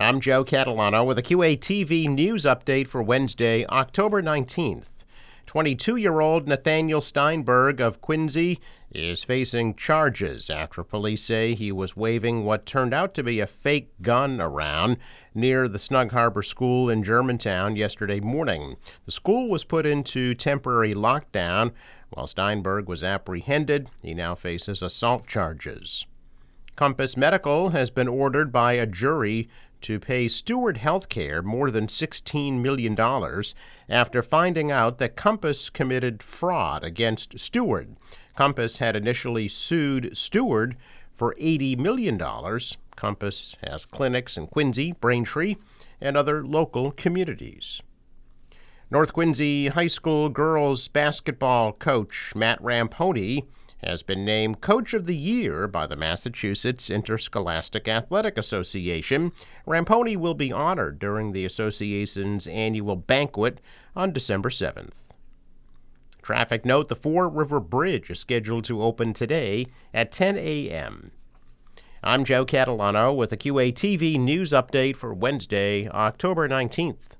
I'm Joe Catalano with a QATV news update for Wednesday, October 19th. 22 year old Nathaniel Steinberg of Quincy is facing charges after police say he was waving what turned out to be a fake gun around near the Snug Harbor School in Germantown yesterday morning. The school was put into temporary lockdown while Steinberg was apprehended. He now faces assault charges. Compass Medical has been ordered by a jury to pay Steward Healthcare more than $16 million after finding out that Compass committed fraud against Steward. Compass had initially sued Steward for $80 million. Compass has clinics in Quincy, Braintree, and other local communities. North Quincy High School girls basketball coach Matt Ramponi has been named Coach of the Year by the Massachusetts Interscholastic Athletic Association. Ramponi will be honored during the association's annual banquet on December 7th. Traffic note the Fore River Bridge is scheduled to open today at 10 a.m. I'm Joe Catalano with a QATV news update for Wednesday, October 19th.